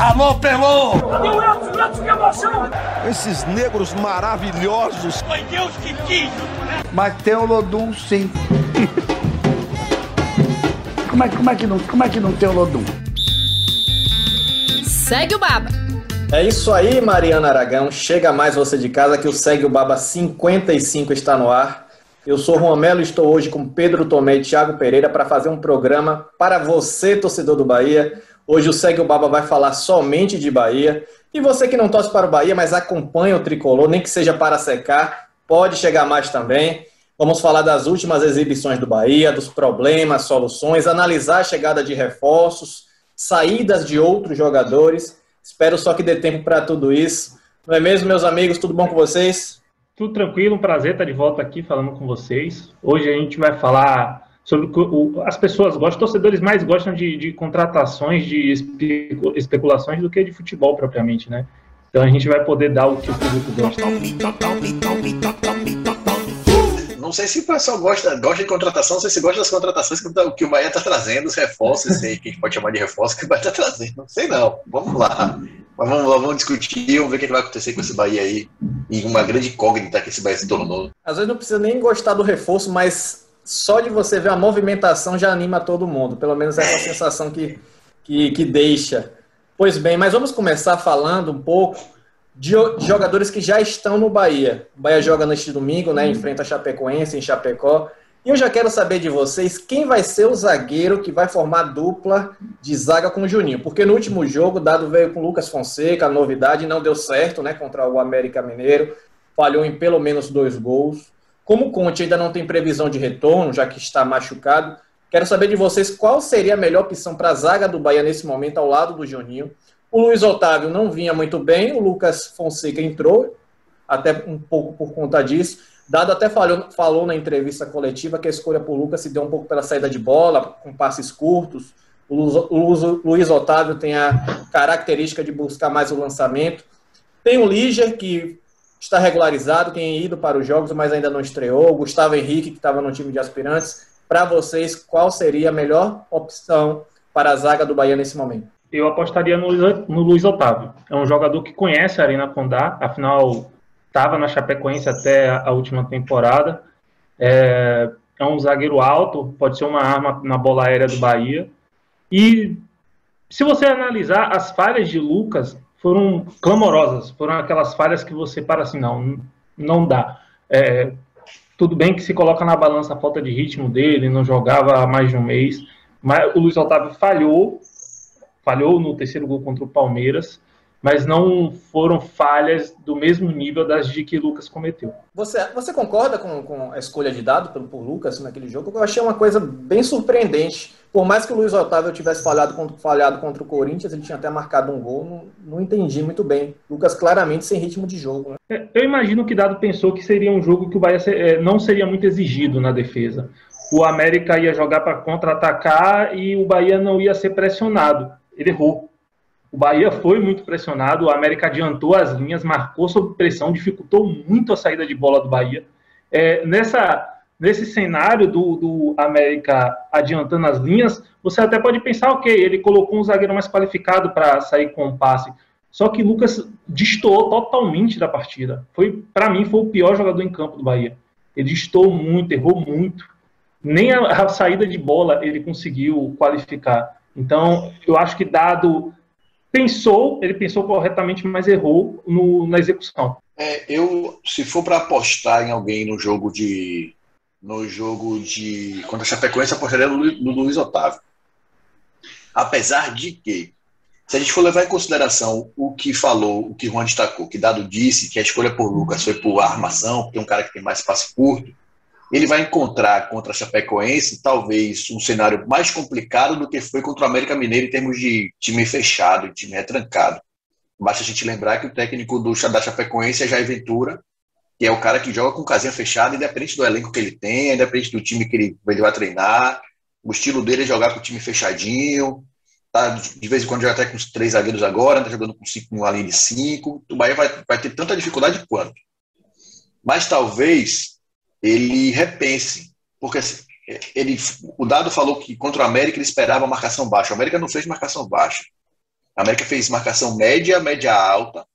Alô, Pelô! Meu Edson, Edson, que emoção! Esses negros maravilhosos. Foi Deus que quis, Mas tem o Lodum, sim. como, é, como, é que não, como é que não tem o Lodum? Segue o Baba. É isso aí, Mariana Aragão. Chega mais você de casa que o Segue o Baba 55 está no ar. Eu sou Juan Melo e estou hoje com Pedro Tomé e Thiago Pereira para fazer um programa para você, torcedor do Bahia. Hoje o Segue o Baba vai falar somente de Bahia. E você que não torce para o Bahia, mas acompanha o tricolor, nem que seja para secar, pode chegar mais também. Vamos falar das últimas exibições do Bahia, dos problemas, soluções, analisar a chegada de reforços, saídas de outros jogadores. Espero só que dê tempo para tudo isso. Não é mesmo, meus amigos? Tudo bom com vocês? Tudo tranquilo, um prazer estar de volta aqui falando com vocês. Hoje a gente vai falar sobre o que as pessoas gostam, os torcedores mais gostam de, de contratações, de especulações do que de futebol propriamente, né? Então a gente vai poder dar o que o público gosta. Não sei se o pessoal gosta, gosta de contratação, não sei se gosta das contratações que, que o Bahia está trazendo, os reforços, sei que a gente pode chamar de reforço que o Bahia está trazendo. Não sei não. Vamos lá. Mas vamos lá, vamos discutir, vamos ver o que vai acontecer com esse Bahia aí. E uma grande incógnita que esse Bahia se tornou. Às vezes não precisa nem gostar do reforço, mas só de você ver a movimentação já anima todo mundo. Pelo menos é essa sensação que, que, que deixa. Pois bem, mas vamos começar falando um pouco de jogadores que já estão no Bahia. O Bahia joga neste domingo, né? Enfrenta a Chapecoense em Chapecó. E eu já quero saber de vocês quem vai ser o zagueiro que vai formar dupla de zaga com o Juninho. Porque no último jogo, Dado veio com o Lucas Fonseca, a novidade, não deu certo, né? Contra o América Mineiro. Falhou em pelo menos dois gols. Como o Conte ainda não tem previsão de retorno, já que está machucado, quero saber de vocês qual seria a melhor opção para a zaga do Bahia nesse momento ao lado do Juninho. O Luiz Otávio não vinha muito bem, o Lucas Fonseca entrou, até um pouco por conta disso. Dado até falou, falou na entrevista coletiva que a escolha por Lucas se deu um pouco pela saída de bola, com passes curtos. O Luiz, o Luiz Otávio tem a característica de buscar mais o lançamento. Tem o Líger, que está regularizado, tem ido para os jogos, mas ainda não estreou. Gustavo Henrique, que estava no time de aspirantes. Para vocês, qual seria a melhor opção para a zaga do Bahia nesse momento? Eu apostaria no, no Luiz Otávio. É um jogador que conhece a Arena Condá, afinal estava na Chapecoense até a última temporada. É, é, um zagueiro alto, pode ser uma arma na bola aérea do Bahia. E se você analisar, as falhas de Lucas foram clamorosas, foram aquelas falhas que você para assim, não, não dá. É, tudo bem que se coloca na balança a falta de ritmo dele, não jogava há mais de um mês, mas o Luiz Otávio falhou, falhou no terceiro gol contra o Palmeiras, mas não foram falhas do mesmo nível das de que Lucas cometeu. Você, você concorda com, com a escolha de dado pelo, por Lucas naquele jogo? Eu achei uma coisa bem surpreendente. Por mais que o Luiz Otávio tivesse falhado contra, falhado contra o Corinthians, ele tinha até marcado um gol, não, não entendi muito bem. Lucas claramente sem ritmo de jogo. Né? É, eu imagino que Dado pensou que seria um jogo que o Bahia é, não seria muito exigido na defesa. O América ia jogar para contra-atacar e o Bahia não ia ser pressionado. Ele errou o Bahia foi muito pressionado, o América adiantou as linhas, marcou sob pressão, dificultou muito a saída de bola do Bahia. É, nessa, nesse cenário do, do América adiantando as linhas, você até pode pensar, ok, ele colocou um zagueiro mais qualificado para sair com o passe. Só que Lucas destoou totalmente da partida. Foi, para mim, foi o pior jogador em campo do Bahia. Ele destoou muito, errou muito. Nem a, a saída de bola ele conseguiu qualificar. Então, eu acho que dado pensou, ele pensou corretamente, mas errou no, na execução. É, eu, se for para apostar em alguém no jogo de no jogo de contra a Chapecoense, apostaria no, no Luiz Otávio. Apesar de que, se a gente for levar em consideração o que falou, o que Juan destacou, que Dado disse que a escolha por Lucas foi por armação, porque é um cara que tem mais espaço curto, ele vai encontrar contra a Chapecoense talvez um cenário mais complicado do que foi contra o América Mineiro em termos de time fechado, time retrancado. Basta a gente lembrar que o técnico do, da Chapecoense é Jair Ventura, que é o cara que joga com casinha fechada, independente do elenco que ele tem, independente do time que ele, ele vai treinar. O estilo dele é jogar com o time fechadinho, tá? de vez em quando joga até com os três zagueiros agora, tá jogando com cinco, uma linha de cinco. O Bahia vai, vai ter tanta dificuldade quanto. Mas talvez ele repense, porque assim, ele, o Dado falou que contra o América ele esperava marcação baixa. O América não fez marcação baixa. A América fez marcação média, média alta.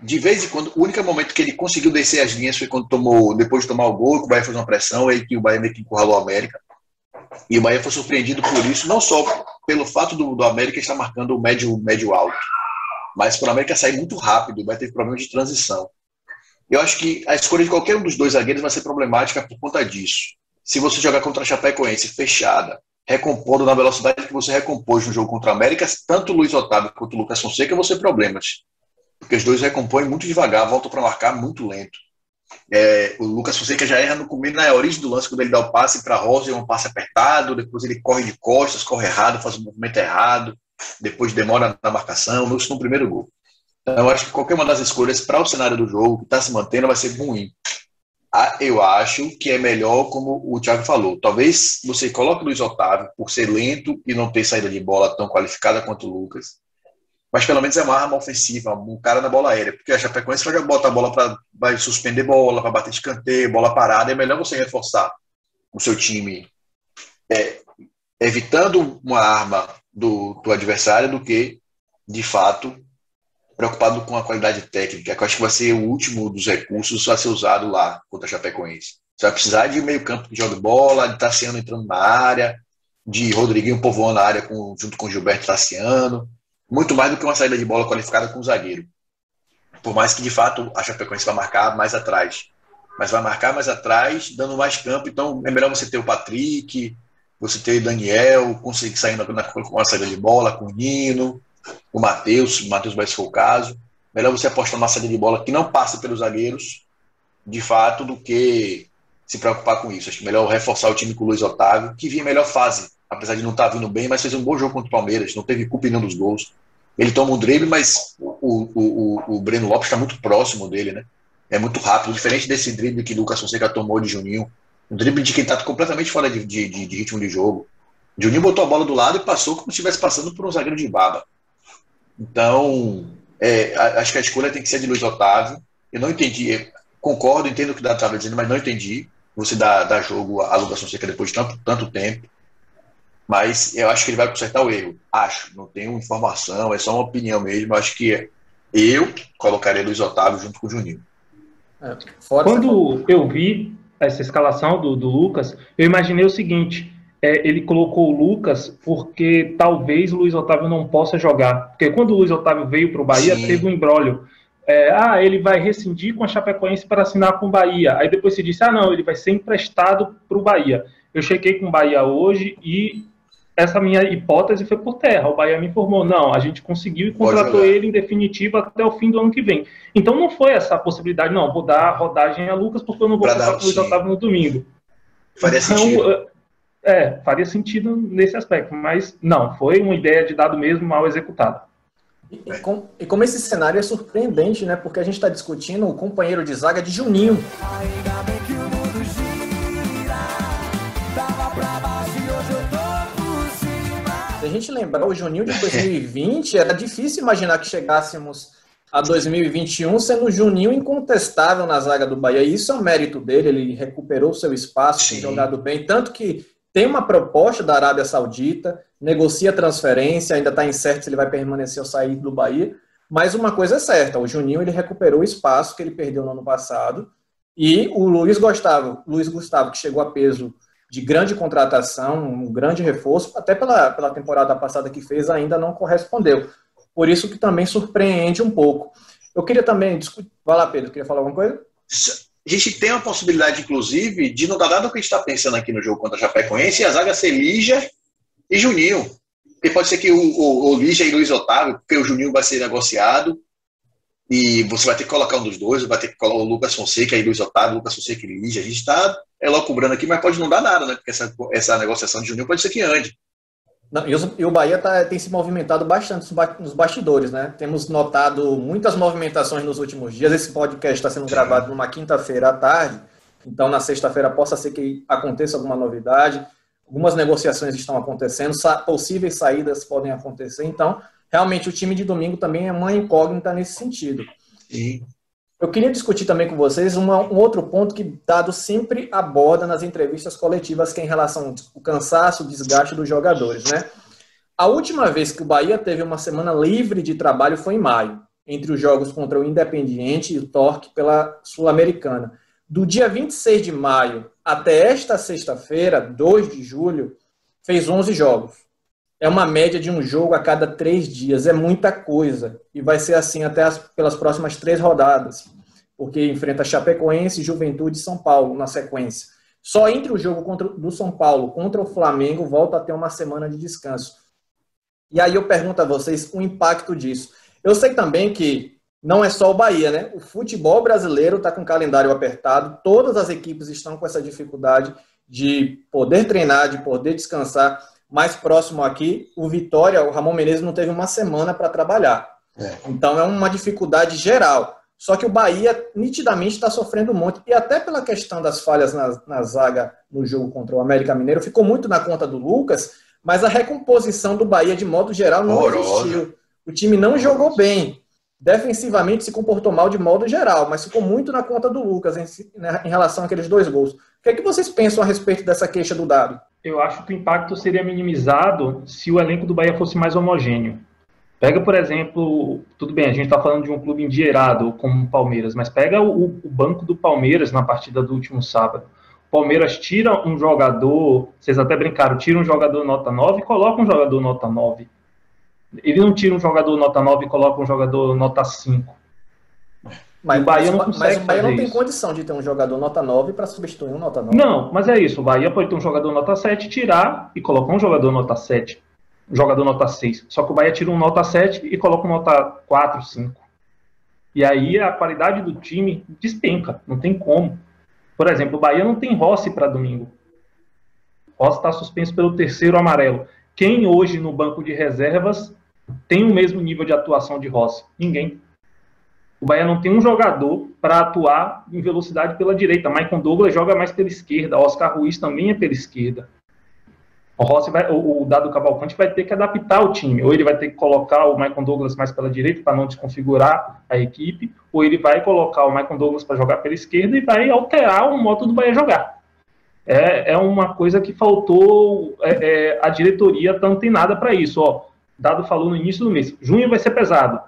De vez em quando, o único momento que ele conseguiu descer as linhas foi quando tomou, depois de tomar o gol, que o Bahia fez uma pressão, aí que o Bahia meio que encurralou o América. E o Bahia foi surpreendido por isso, não só pelo fato do, do América estar marcando o médio, médio alto, mas pelo América sair muito rápido, o Bahia teve problemas de transição. Eu acho que a escolha de qualquer um dos dois zagueiros vai ser problemática por conta disso. Se você jogar contra a Chapecoense fechada, recompondo na velocidade que você recompôs no jogo contra a América, tanto o Luiz Otávio quanto o Lucas Fonseca vão ser problemas. Porque os dois recompõem muito devagar, voltam para marcar muito lento. É, o Lucas Fonseca já erra no começo, na origem do lance, quando ele dá o passe para Rosa, é um passe apertado, depois ele corre de costas, corre errado, faz um movimento errado, depois demora na marcação, isso no primeiro gol. Então, eu acho que qualquer uma das escolhas para o cenário do jogo que está se mantendo vai ser ruim. Ah, eu acho que é melhor, como o Thiago falou, talvez você coloque o Luiz Otávio por ser lento e não ter saída de bola tão qualificada quanto o Lucas, mas pelo menos é uma arma ofensiva, um cara na bola aérea, porque a Chapecoense vai botar a bola para vai suspender bola, para bater de canteiro, bola parada, é melhor você reforçar o seu time é, evitando uma arma do, do adversário do que, de fato, preocupado com a qualidade técnica, que eu acho que vai ser o último dos recursos a ser usado lá contra a Chapecoense. Você vai precisar de meio campo que jogue bola, de Tassiano entrando na área, de Rodriguinho povoando a área com, junto com Gilberto Tassiano, muito mais do que uma saída de bola qualificada com o zagueiro. Por mais que, de fato, a Chapecoense vai marcar mais atrás. Mas vai marcar mais atrás, dando mais campo. Então, é melhor você ter o Patrick, você ter o Daniel, conseguir sair na, na, com a saída de bola, com o Nino, o Matheus, o Matheus vai ser o caso. Melhor você apostar numa saída de bola que não passe pelos zagueiros, de fato, do que se preocupar com isso. Acho melhor reforçar o time com o Luiz Otávio, que vinha em melhor fase, apesar de não estar tá vindo bem, mas fez um bom jogo contra o Palmeiras, não teve culpa em nenhum dos gols. Ele toma um drible, mas o, o, o, o Breno Lopes está muito próximo dele, né? É muito rápido, diferente desse drible que o Lucas Fonseca tomou de Juninho. Um drible de quem está completamente fora de, de, de, ritmo de jogo. Juninho botou a bola do lado e passou como se estivesse passando por um zagueiro de baba. Então, é, acho que a escolha tem que ser de Luiz Otávio. Eu não entendi, concordo, entendo o que o estava dizendo, mas não entendi você dar, dar jogo à Lucas Fonseca depois de tanto, tanto tempo. Mas eu acho que ele vai consertar o erro. Acho, não tenho informação, é só uma opinião mesmo. Eu acho que eu colocaria Luiz Otávio junto com o Juninho. É, Quando eu vi essa escalação do, do Lucas, eu imaginei o seguinte: é, ele colocou o Lucas porque talvez o Luiz Otávio não possa jogar. Porque quando o Luiz Otávio veio para o Bahia, Sim. teve um embrólio. É, ah, ele vai rescindir com a Chapecoense para assinar com o Bahia. Aí depois se disse, ah, não, ele vai ser emprestado para o Bahia. Eu chequei com o Bahia hoje e essa minha hipótese foi por terra. O Bahia me informou, não, a gente conseguiu e contratou ele em definitivo até o fim do ano que vem. Então não foi essa possibilidade, não, vou dar rodagem a Lucas porque eu não vou colocar o Luiz Otávio no domingo. Faria então, sentido. É, faria sentido nesse aspecto, mas não, foi uma ideia de dado mesmo mal executada. E, com, e como esse cenário é surpreendente, né? Porque a gente está discutindo o companheiro de zaga de Juninho. Se a gente lembrar o Juninho de 2020, era difícil imaginar que chegássemos a 2021 sendo o Juninho incontestável na zaga do Bahia. E isso é um mérito dele, ele recuperou seu espaço, tem jogado bem. Tanto que tem uma proposta da Arábia Saudita, negocia a transferência, ainda está incerto se ele vai permanecer ou sair do Bahia, mas uma coisa é certa, o Juninho ele recuperou o espaço que ele perdeu no ano passado, e o Luiz Gustavo, Luiz Gustavo, que chegou a peso de grande contratação, um grande reforço, até pela, pela temporada passada que fez, ainda não correspondeu. Por isso que também surpreende um pouco. Eu queria também discutir. Vai lá, Pedro, queria falar alguma coisa? A gente tem a possibilidade, inclusive, de não dar nada do que a gente está pensando aqui no jogo contra a Chapecoense e a zaga ser Lígia e Juninho. Porque pode ser que o, o, o Lígia e Luiz Otávio, porque o Juninho vai ser negociado e você vai ter que colocar um dos dois, vai ter que colocar o Lucas Fonseca e Luiz Otávio, Lucas Fonseca e Lígia. A gente está é cobrando aqui, mas pode não dar nada, né? Porque essa, essa negociação de Juninho pode ser que ande. Não, e, os, e, o Bahia tá, tem se movimentado bastante nos bastidores, né? Temos notado muitas movimentações nos últimos dias. Esse podcast está sendo gravado numa quinta-feira à tarde, então na sexta-feira possa ser que aconteça alguma novidade. Algumas negociações estão acontecendo, sa possíveis saídas podem acontecer. Então, realmente, o time de domingo também é uma incógnita nesse sentido. Sim. Eu queria discutir também com vocês uma, um outro ponto que Dado sempre aborda nas entrevistas coletivas, que é em relação ao cansaço, o desgaste dos jogadores, né? A última vez que o Bahia teve uma semana livre de trabalho foi em maio, entre os jogos contra o Independiente e o Torque pela Sul-Americana. Do dia 26 de maio até esta sexta-feira, 2 de julho, fez 11 jogos. É uma média de um jogo a cada três dias. É muita coisa. E vai ser assim até as, pelas próximas três rodadas. Porque enfrenta Chapecoense, Juventude e São Paulo na sequência. Só entre o jogo contra, do São Paulo contra o Flamengo volta a ter uma semana de descanso. E aí eu pergunto a vocês o impacto disso. Eu sei também que não é só o Bahia, né? O futebol brasileiro está com o calendário apertado, todas as equipes estão com essa dificuldade de poder treinar, de poder descansar. Mais próximo aqui, o Vitória, o Ramon Menezes não teve uma semana para trabalhar. É. Então é uma dificuldade geral. Só que o Bahia nitidamente está sofrendo um monte. E até pela questão das falhas na, na zaga no jogo contra o América Mineiro, ficou muito na conta do Lucas, mas a recomposição do Bahia, de modo geral, não Horrorosa. existiu. O time não jogou bem. Defensivamente se comportou mal de modo geral, mas ficou muito na conta do Lucas em, né, em relação àqueles dois gols. O que é que vocês pensam a respeito dessa queixa do dado? Eu acho que o impacto seria minimizado se o elenco do Bahia fosse mais homogêneo. Pega, por exemplo, tudo bem, a gente está falando de um clube endinheirado como o Palmeiras, mas pega o, o, banco do Palmeiras na partida do último sábado. O Palmeiras tira um jogador, vocês até brincaram, tira um jogador nota 9 e coloca um jogador nota 9. Ele não tira um jogador nota 9 e coloca um jogador nota 5. Mas o Bahia não, mas o Bahia não tem isso. condição de ter um jogador nota 9 para substituir um nota 9. Não, mas é isso. O Bahia pode ter um jogador nota 7, tirar e colocar um jogador nota 7 jogador nota 6. Só que o Bahia tira um nota 7 e coloca um nota 4, 5. E aí a qualidade do time despenca, não tem como. Por exemplo, o Bahia não tem Rossi para domingo. Rossi está suspenso pelo terceiro amarelo. Quem hoje no banco de reservas tem o mesmo nível de atuação de Rossi? Ninguém. O Bahia não tem um jogador para atuar em velocidade pela direita. Michael Douglas joga mais pela esquerda. Oscar Ruiz também é pela esquerda. O Rossi vai, o, Dado Cavalcante vai ter que adaptar o time, ou ele vai ter que colocar o Michael Douglas mais pela direita para não desconfigurar a equipe, ou ele vai colocar o Michael Douglas para jogar pela esquerda e vai alterar o modo do Bahia jogar. É, é uma coisa que faltou é, é, a diretoria tá antenada para isso. Ó, Dado falou no início do mês, junho vai ser pesado.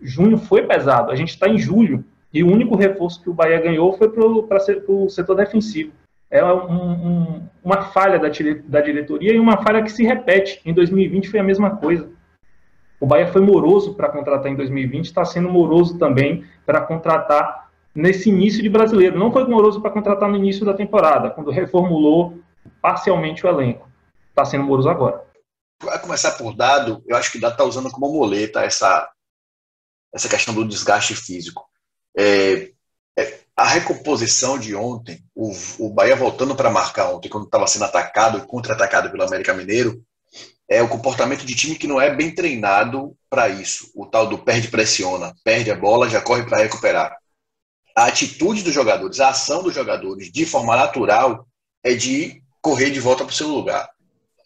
Junho foi pesado, a gente está em julho, e o único reforço que o Bahia ganhou foi para o setor defensivo é um, um, uma falha da, da diretoria e uma falha que se repete. Em 2020 foi a mesma coisa. O Bahia foi moroso para contratar em 2020, está sendo moroso também para contratar nesse início de brasileiro. Não foi moroso para contratar no início da temporada, quando reformulou parcialmente o elenco. Está sendo moroso agora. Vai começar por dado, eu acho que o dado está usando como moleta essa, essa questão do desgaste físico. É, é, a recomposição de ontem, o, o Bahia voltando para marcar ontem, quando estava sendo atacado e contra-atacado pelo América Mineiro, é o comportamento de time que não é bem treinado para isso. O tal do perde pressiona, perde a bola, já corre para recuperar. A atitude dos jogadores, a ação dos jogadores, de forma natural, é de correr de volta para o seu lugar.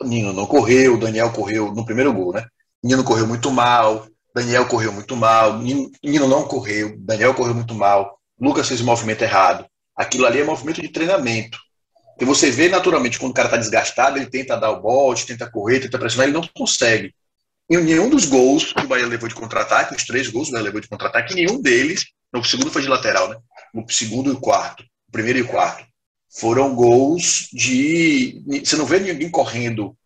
O Nino não correu, o Daniel correu no primeiro gol, né? Nino correu muito mal, Daniel correu muito mal, Nino, não correu, Daniel correu muito mal. Lucas fez o movimento errado. Aquilo ali é movimento de treinamento. E você vê naturalmente quando o cara está desgastado, ele tenta dar o bote, tenta correr, tenta pressionar, ele não consegue. Em nenhum dos gols que o Bahia levou de contra-ataque, os três gols que o Bahia levou de contra-ataque, nenhum deles, no segundo foi de lateral, né? No segundo e o quarto, o primeiro e o quarto, foram gols de. Você não vê ninguém correndo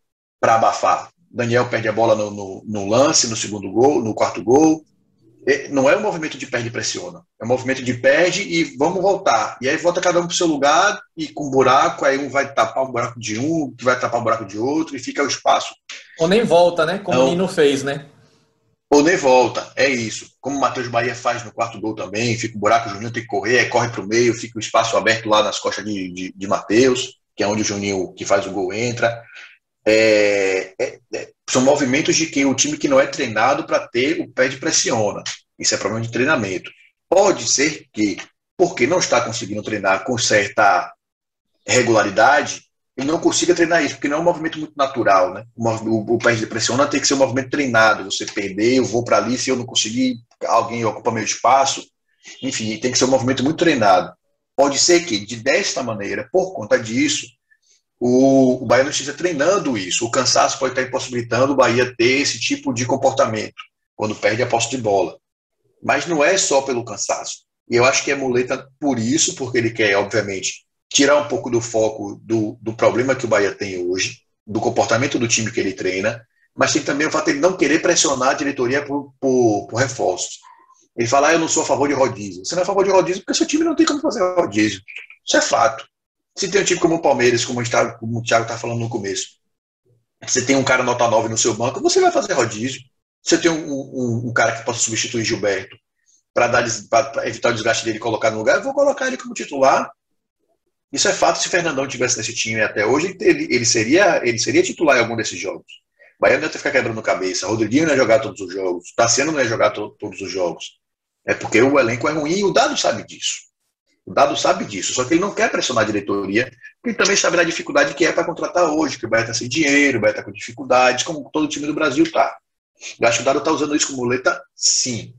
para abafar. Daniel perde a bola no, no, no, lance, no segundo gol, no quarto gol. É, não é um movimento de perde e pressiona. É um movimento de perde e vamos voltar. E aí volta cada um para o seu lugar e com buraco, aí um vai tapar o buraco de um, que vai tapar o buraco de outro, e fica o espaço. Ou nem volta, né? Como então, o Nino fez, né? Ou nem volta, é isso. Como o Matheus Bahia faz no quarto gol também, fica o buraco, o Juninho tem que correr, aí corre para o meio, fica o espaço aberto lá nas costas de, de, de Matheus, que é onde o Juninho que faz o gol entra. É, é, é, são movimentos de que o time que não é treinado para ter o pé de pressiona. Isso é problema de treinamento. Pode ser que, porque não está conseguindo treinar com certa regularidade, ele não consiga treinar isso, porque não é um movimento muito natural, né? O, o, o pé de pressiona tem que ser um movimento treinado. Você perder, eu vou para ali, se eu não conseguir, alguém ocupa meu espaço. Enfim, tem que ser um movimento muito treinado. Pode ser que, de desta maneira, por conta disso, o, o Bahia não esteja treinando isso. O cansaço pode estar impossibilitando o Bahia ter esse tipo de comportamento quando perde a posse de bola. Mas não é só pelo cansaço. E eu acho que é muleta por isso, porque ele quer, obviamente, tirar um pouco do foco do, do problema que o Bahia tem hoje, do comportamento do time que ele treina, mas tem também o fato de ele não querer pressionar a diretoria por, por, por reforços. Ele fala, ah, eu não sou a favor de rodízio. Você não é a favor de rodízio porque seu time não tem como fazer rodízio. Isso é fato. Se tem um time como o Palmeiras, como, o Thiago está falando no começo, você tem um cara nota 9 no seu banco, você vai fazer rodízio. Você tem um, um, um cara que possa substituir Gilberto para evitar o desgaste dele e colocar no lugar, eu vou colocar ele como titular. Isso é fato. Se Fernandão tivesse nesse time até hoje, ele, ele, seria, ele seria titular em algum desses jogos. Bahia não ia ficar quebrando cabeça. Rodriguinho não ia jogar todos os jogos. Tassiano não ia jogar to, todos os jogos. É porque o elenco é ruim e o Dado sabe disso. O Dado sabe disso, só que ele não quer pressionar a diretoria, porque ele também sabe da dificuldade que é para contratar hoje, que o Bahia está sem dinheiro, o Bahia está com dificuldades, como todo time do Brasil está. Acho que o Dado está usando isso como muleta, sim.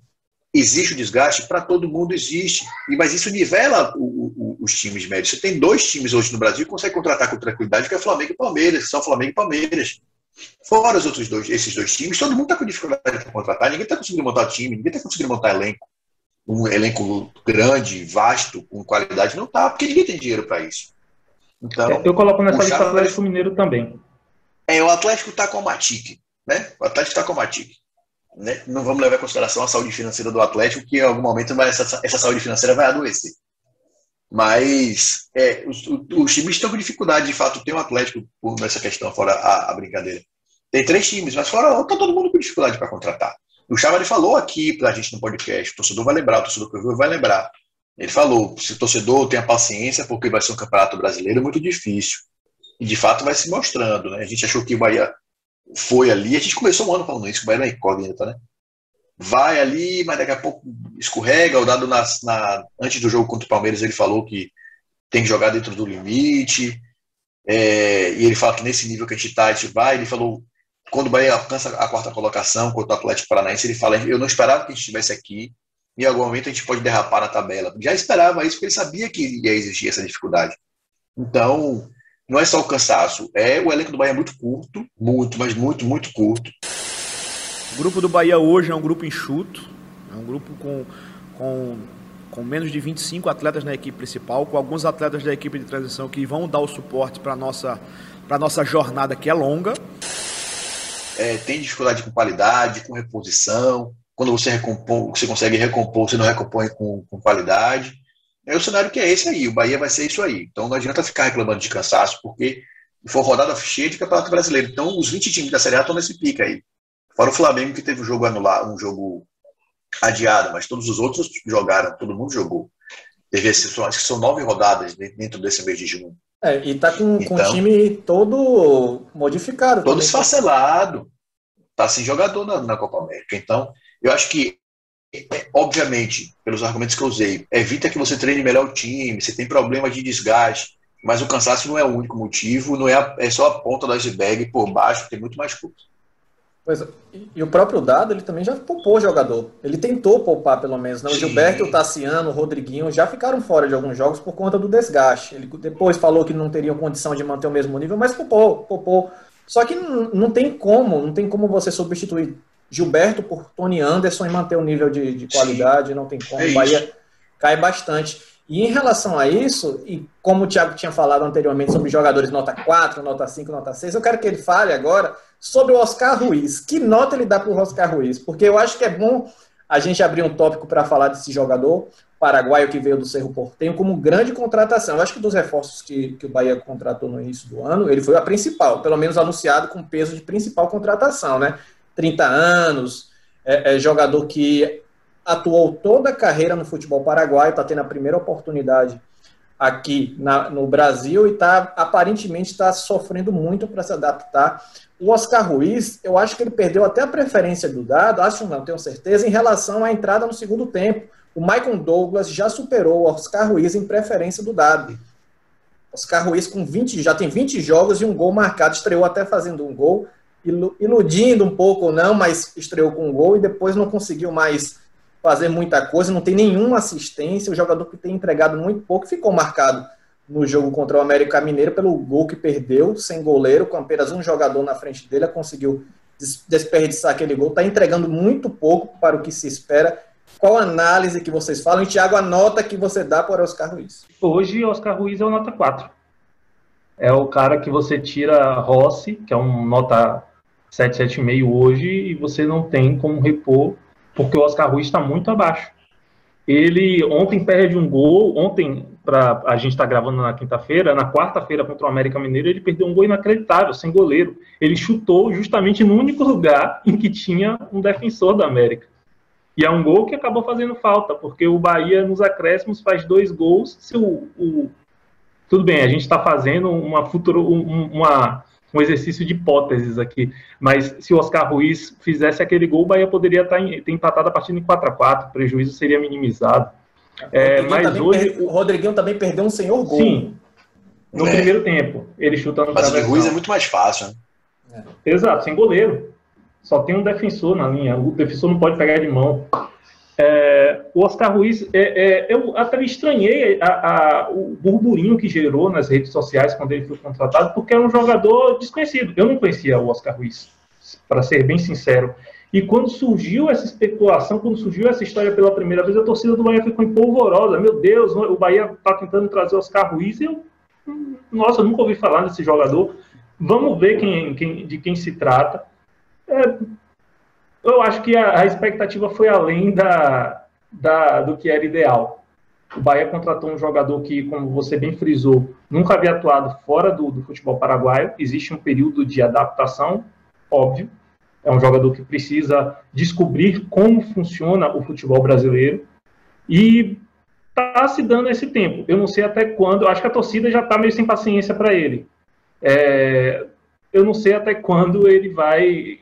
Existe o desgaste? Para todo mundo existe. Mas isso nivela o, o, os times médios. Você tem dois times hoje no Brasil que conseguem contratar com tranquilidade, que é Flamengo e Palmeiras, que são Flamengo e Palmeiras. Fora os outros dois, esses dois times, todo mundo está com dificuldade para contratar, ninguém está conseguindo montar time, ninguém está conseguindo montar elenco um elenco grande, vasto, com qualidade, não tá, porque ninguém tem dinheiro para isso. Então, eu coloco nessa lista o Atlético Mineiro também. É, o Atlético está com a Matic, né? O Atlético está com a Matic. Né? Não vamos levar em consideração a saúde financeira do Atlético, que em algum momento vai, essa, essa saúde financeira vai adoecer. Mas é, os, os, times estão com dificuldade, de fato, tem o um Atlético por nessa questão, fora a, a, brincadeira. Tem três times, mas fora está todo mundo com dificuldade para contratar. O Chavari falou aqui para a gente no podcast, o torcedor vai lembrar, o torcedor que ouviu vai lembrar. Ele falou, se o torcedor tenha paciência, porque vai ser um campeonato brasileiro muito difícil. E de fato vai se mostrando, né? A gente achou que o Bahia foi ali, a gente começou o ano falando isso, o Bahia é incógnita, né? Vai ali, mas daqui a pouco escorrega, o dado na, na, antes do jogo contra o Palmeiras ele falou que tem que jogar dentro do limite, é, e ele fala que nesse nível que a gente está, a gente vai, ele falou quando o Bahia alcança a quarta colocação contra o Atlético Paranaense, ele fala: Eu não esperava que a gente estivesse aqui, em algum momento a gente pode derrapar na tabela. Já esperava isso, porque ele sabia que ia existir essa dificuldade. Então, não é só o cansaço, é o elenco do Bahia é muito curto, muito, mas muito, muito curto. O grupo do Bahia hoje é um grupo enxuto, é um grupo com, com, com menos de 25 atletas na equipe principal, com alguns atletas da equipe de transição que vão dar o suporte para a nossa, nossa jornada que é longa é, tem dificuldade com qualidade, com reposição. Quando você recompõe, você consegue recompor, você não recompõe com, com qualidade. É o cenário que é esse aí. O Bahia vai ser isso aí. Então não adianta ficar reclamando de cansaço, porque foi rodada cheia de campeonato brasileiro. Então os 20 times da Série A estão nesse pique aí. Fora o Flamengo que teve um jogo anulado, um jogo adiado, mas todos os outros jogaram, todo mundo jogou. Teve esse, acho que são nove rodadas dentro desse mês de junho. É, e tá com, então, com o time todo modificado. Todo esfacelado. Tá sem jogador na, na Copa América. Então, eu acho que, obviamente, pelos argumentos que eu usei, evita que você treine melhor o time, você tem problema de desgaste, mas o cansaço não é o único motivo, não é, a, é só a ponta do iceberg por baixo, tem muito mais coisa. Pois, e o próprio Dado, ele também já poupou jogador. Ele tentou poupar, pelo menos. Né? O Gilberto, o Tassiano, o Rodriguinho já ficaram fora de alguns jogos por conta do desgaste. Ele depois falou que não teriam condição de manter o mesmo nível, mas poupou, poupou. Só que não, não tem como, não tem como você substituir Gilberto por Tony Anderson e manter o nível de, de qualidade, não tem como. É o Bahia cai bastante. E em relação a isso, e como o Thiago tinha falado anteriormente sobre jogadores nota 4, nota 5, nota 6, eu quero que ele fale agora sobre o Oscar Ruiz. Que nota ele dá para o Oscar Ruiz? Porque eu acho que é bom a gente abrir um tópico para falar desse jogador paraguaio que veio do Cerro Portenho como grande contratação. Eu acho que dos reforços que, que o Bahia contratou no início do ano, ele foi a principal, pelo menos anunciado com peso de principal contratação, né? 30 anos, é, é jogador que atuou toda a carreira no futebol paraguaio, está tendo a primeira oportunidade aqui na, no Brasil e tá, aparentemente está sofrendo muito para se adaptar. O Oscar Ruiz, eu acho que ele perdeu até a preferência do dado, acho não, tenho certeza, em relação à entrada no segundo tempo. O Michael Douglas já superou o Oscar Ruiz em preferência do dado. Oscar Ruiz com 20, já tem 20 jogos e um gol marcado, estreou até fazendo um gol, iludindo um pouco não, mas estreou com um gol e depois não conseguiu mais fazer muita coisa, não tem nenhuma assistência, o jogador que tem entregado muito pouco ficou marcado no jogo contra o América Mineiro pelo gol que perdeu, sem goleiro, com apenas um jogador na frente dele, conseguiu desperdiçar aquele gol, está entregando muito pouco para o que se espera. Qual análise que vocês falam? E, Thiago, a nota que você dá para Oscar Ruiz? Hoje, Oscar Ruiz é o nota 4. É o cara que você tira Rossi, que é um nota 7,7,5 hoje, e você não tem como repor, porque o Oscar Ruiz está muito abaixo. Ele ontem perde um gol, ontem, pra, a gente está gravando na quinta-feira, na quarta-feira contra o América Mineiro, ele perdeu um gol inacreditável, sem goleiro. Ele chutou justamente no único lugar em que tinha um defensor da América. E é um gol que acabou fazendo falta, porque o Bahia nos acréscimos faz dois gols. Se o, o tudo bem, a gente está fazendo uma futuro, um, uma, um exercício de hipóteses aqui, mas se o Oscar Ruiz fizesse aquele gol, o Bahia poderia estar tá em, ter empatado a partida em 4 a 4 o prejuízo seria minimizado. É, mas hoje per... o Rodriguinho também perdeu um senhor gol. Sim, no é. primeiro tempo, ele chutando Mas o Ruiz é muito mais fácil. Né? Exato, sem goleiro. Só tem um defensor na linha. O defensor não pode pegar de mão. É, o Oscar Ruiz, é, é, eu até estranhei a, a, o burburinho que gerou nas redes sociais quando ele foi contratado, porque era um jogador desconhecido. Eu não conhecia o Oscar Ruiz, para ser bem sincero. E quando surgiu essa especulação, quando surgiu essa história pela primeira vez, a torcida do Bahia ficou empolvorosa. Meu Deus, o Bahia está tentando trazer o Oscar Ruiz. E eu, nossa, eu nunca ouvi falar desse jogador. Vamos ver quem, quem, de quem se trata. É, eu acho que a, a, expectativa foi além da, da, do que era ideal. O Bahia contratou um jogador que, como você bem frisou, nunca havia atuado fora do, do futebol paraguaio. Existe um período de adaptação, óbvio. É um jogador que precisa descobrir como funciona o futebol brasileiro. E está se dando esse tempo. Eu não sei até quando. Acho que a torcida já está meio sem paciência para ele. É, eu não sei até quando ele vai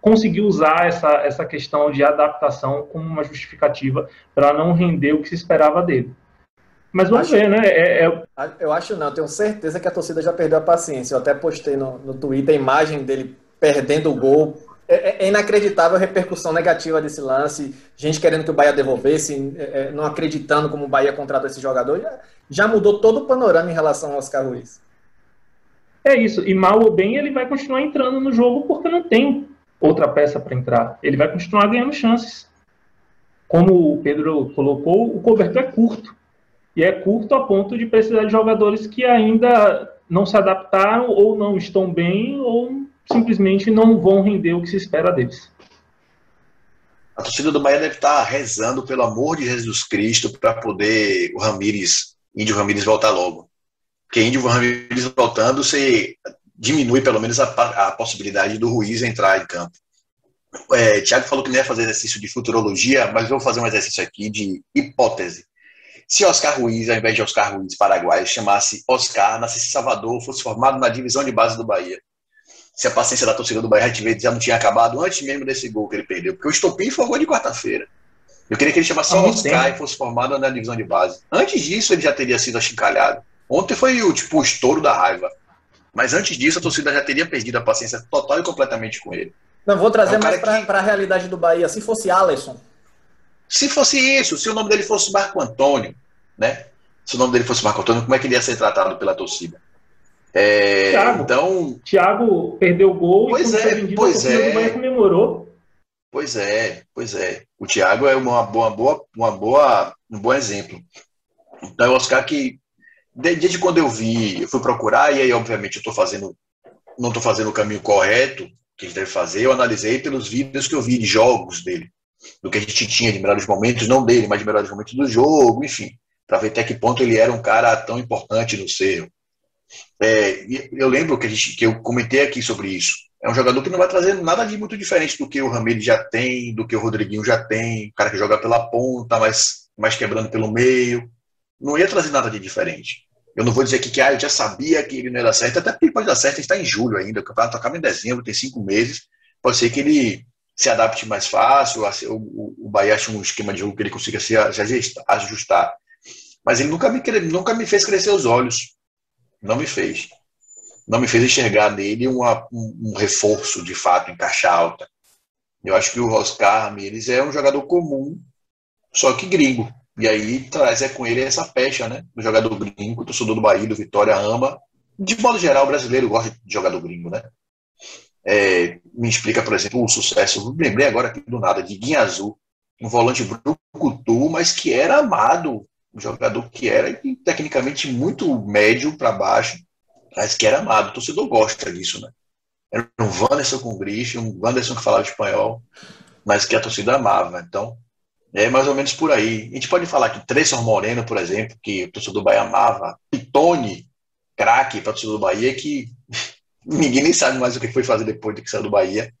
conseguir usar essa, essa questão de adaptação como uma justificativa para não render o que se esperava dele. Mas vamos acho, ver, né? É, é... Eu acho não, eu tenho certeza que a torcida já perdeu a paciência. Eu até postei no, no Twitter a imagem dele perdendo o gol. É, é, é inacreditável a repercussão negativa desse lance. Gente querendo que o Bahia devolvesse, é, não acreditando como o Bahia contratou esse jogador. Já, já mudou todo o panorama em relação ao Oscar Ruiz. É isso. E mal ou bem, ele vai continuar entrando no jogo porque não tem outra peça para entrar. Ele vai continuar ganhando chances. Como o Pedro colocou, o cobertor é curto. E é curto a ponto de precisar de jogadores que ainda não se adaptaram ou não estão bem ou simplesmente não vão render o que se espera deles. A torcida do Bahia deve estar rezando pelo amor de Jesus Cristo para poder o Ramires, Índio Ramires voltar logo. Porque Índio Ramires voltando, você diminui pelo menos a, a possibilidade do Ruiz entrar em campo. É, Tiago falou que não ia fazer exercício de futurologia, mas vou fazer um exercício aqui de hipótese. Se Oscar Ruiz, ao invés de Oscar Ruiz paraguaio, chamasse Oscar, nascesse Salvador, fosse formado na divisão de base do Bahia, se a paciência da torcida do Bahia já não tinha acabado antes mesmo desse gol que ele perdeu, porque o estopim foi gol de quarta-feira. Eu queria que ele chamasse só Oscar e fosse formado na divisão de base. Antes disso, ele já teria sido achincalhado. Ontem foi o tipo o estouro da raiva. Mas antes disso, a torcida já teria perdido a paciência total e completamente com ele. Não, vou trazer é um mais para que... a realidade do Bahia. Se fosse Alisson. Se fosse isso, se o nome dele fosse Marco Antônio, né? Se o nome dele fosse Marco Antônio, como é que ele ia ser tratado pela torcida? É, Thiago, então, Thiago perdeu o gol pois e é, vendido, pois é. Bahia comemorou. Pois é, pois é. O Thiago é uma boa, boa, uma boa, um bom exemplo. Então, é o Oscar que desde quando eu vi, eu fui procurar, e aí, obviamente, eu estou fazendo, não estou fazendo o caminho correto que a gente deve fazer, eu analisei pelos vídeos que eu vi de jogos dele, do que a gente tinha de melhores momentos, não dele, mas de melhores momentos do jogo, enfim, para ver até que ponto ele era um cara tão importante no Cerro. É, eu lembro que, a gente, que eu comentei aqui sobre isso. É um jogador que não vai trazer nada de muito diferente do que o Ramiro já tem, do que o Rodriguinho já tem, um cara que joga pela ponta, mas mais quebrando pelo meio não ia trazer nada de diferente. Eu não vou dizer que, que ah, eu já sabia que ele não ia dar certo, até porque pode dar certo, ele está em julho ainda, o campeonato acaba em dezembro, tem cinco meses, pode ser que ele se adapte mais fácil, o, Bahia ache um esquema de jogo que ele consiga se ajustar. Mas ele nunca me, nunca me fez crescer os olhos. Não me fez. Não me fez enxergar nele uma, um, um reforço, de fato, em caixa alta. Eu acho que o Oscar Ramirez é um jogador comum, só que gringo E aí traz é com ele essa pecha, né? Do jogador gringo, torcedor do Bahia, do Vitória ama. De modo geral, o brasileiro gosta de jogador gringo, né? É, me explica, por exemplo, o sucesso. Lembrei agora aqui do nada de Guinha Azul, um volante brucutu, mas que era amado, um jogador que era tecnicamente muito médio para baixo, mas que era amado. O torcedor gosta disso, né? Era um Wanderson com grife, um Wanderson que falava espanhol, mas que a torcida amava. Então, é mais ou menos por aí. A gente pode falar que Tresson Moreno, por exemplo, que o torcedor do Bahia amava, Pitone, craque para o torcedor do Bahia, que ninguém nem sabe mais o que foi fazer depois de que saiu do Bahia.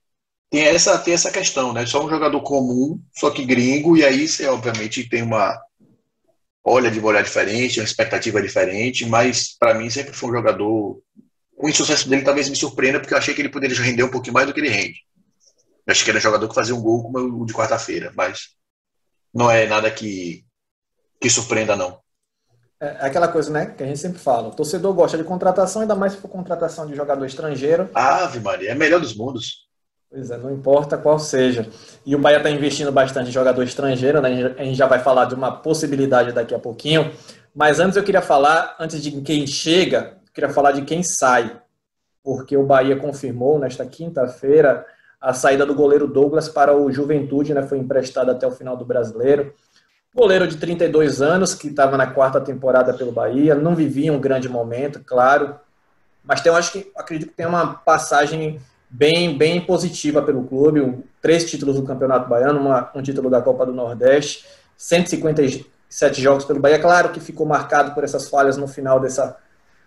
Tem essa, tem essa questão, né? Só um jogador comum, só que gringo, e aí você obviamente tem uma olha de olhar diferente, uma expectativa diferente, mas para mim sempre foi um jogador. O insucesso dele talvez me surpreenda, porque eu achei que ele poderia render um pouquinho mais do que ele rende. Eu achei que era um jogador que fazia um gol como o de quarta-feira, mas não é nada que, que surpreenda, não. É, é aquela coisa, né, que a gente sempre fala. O torcedor gosta de contratação, ainda mais se for contratação de jogador estrangeiro. Ave Maria, é melhor dos mundos. Pois é, não importa qual seja. E o Bahia está investindo bastante em jogador estrangeiro, né? A gente já vai falar de uma possibilidade daqui a pouquinho. Mas antes eu queria falar, antes de quem chega, eu queria falar de quem sai. Porque o Bahia confirmou nesta quinta-feira a saída do goleiro Douglas para o Juventude, né, foi emprestado até o final do Brasileiro. Goleiro de 32 anos, que estava na quarta temporada pelo Bahia, não vivia um grande momento, claro, mas tem, eu acho que acredito que tem uma passagem bem, bem positiva pelo clube, três títulos do Campeonato Baiano, uma, um título da Copa do Nordeste, 157 jogos pelo Bahia, claro que ficou marcado por essas falhas no final dessa,